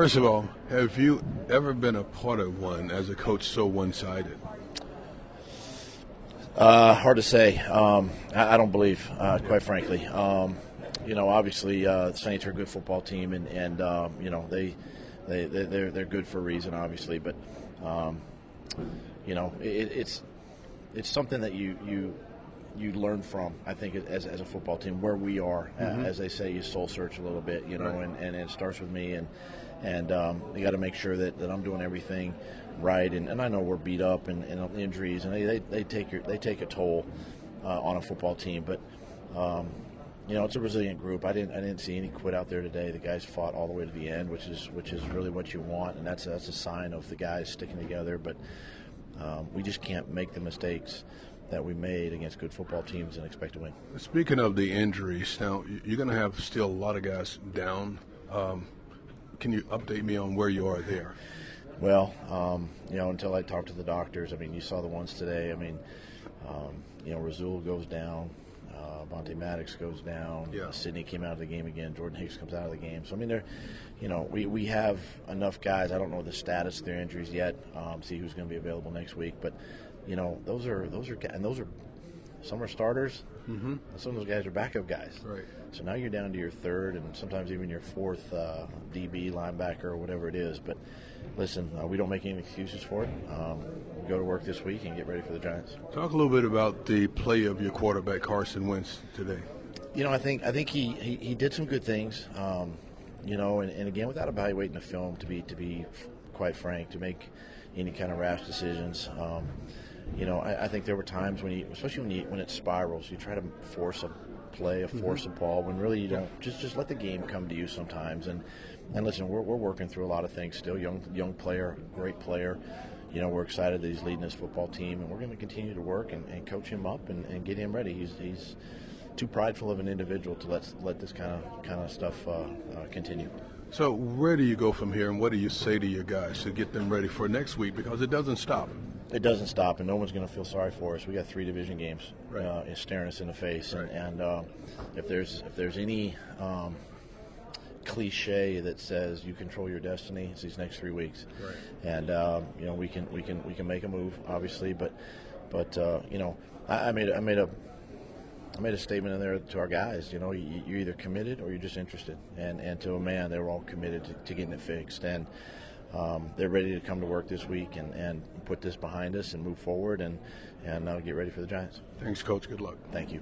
First of all, have you ever been a part of one as a coach so one-sided? Uh, hard to say. Um, I, I, don't believe, uh, quite frankly. Um, you know, obviously, uh, the Saints are a good football team, and, and um, you know they they they're they're good for a reason, obviously. But um, you know, it, it's it's something that you you you learn from. I think as, as a football team, where we are, mm-hmm. as they say, you soul search a little bit, you know, right. and, and it starts with me, and and um, you got to make sure that, that I'm doing everything right. And, and I know we're beat up and, and injuries, and they, they, they take your, they take a toll uh, on a football team, but. Um, you know, it's a resilient group. I didn't I didn't see any quit out there today. The guys fought all the way to the end, which is which is really what you want, and that's that's a sign of the guys sticking together. But um, we just can't make the mistakes that we made against good football teams and expect to win. Speaking of the injuries, now you're going to have still a lot of guys down. Um, can you update me on where you are there? Well, um, you know, until I talked to the doctors, I mean, you saw the ones today. I mean, um, you know, Rasul goes down. Uh, Avonte Maddox goes down. Yeah. Sidney came out of the game again. Jordan Hicks comes out of the game. So I mean, there, you know, we, we have enough guys. I don't know the status of their injuries yet. Um, see who's going to be available next week. But you know, those are those are and those are some are starters. Mm-hmm. Some of those guys are backup guys. Right. So now you're down to your third and sometimes even your fourth uh, DB linebacker or whatever it is. But listen, uh, we don't make any excuses for it. Um, we go to work this week and get ready for the Giants. Talk a little bit about the play of your quarterback Carson Wentz today. You know, I think I think he he, he did some good things. Um, you know, and, and again, without evaluating the film, to be to be quite frank, to make any kind of rash decisions. Um, you know, I, I, think there were times when you, especially when you when it spirals, you try to force a play, a mm-hmm. force mm-hmm. a ball, when really you don't. Just just let the game come to you sometimes. And and listen, we're, we're working through a lot of things still. Young young player, great player. You know, we're excited that he's leading this football team, and we're going to continue to work and, and coach him up and, and, get him ready. He's he's too prideful of an individual to let let this kind of kind of stuff uh, uh, continue. So where do you go from here, and what do you say to your guys to get them ready for next week? Because it doesn't stop it doesn't stop, and no one's going to feel sorry for us. We got three division games, right. uh, staring us in the face, right. and, and uh, if there's if there's any um, cliche that says you control your destiny, it's these next three weeks, right. and um, you know we can we can we can make a move, obviously, but but uh, you know I, I made I made a I made a statement in there to our guys. You know, you, are either committed or you're just interested. And and to a man, they were all committed to, to getting it fixed. And um, they're ready to come to work this week and, and put this behind us and move forward and and uh, get ready for the Giants. Thanks, Coach. Good luck. Thank you.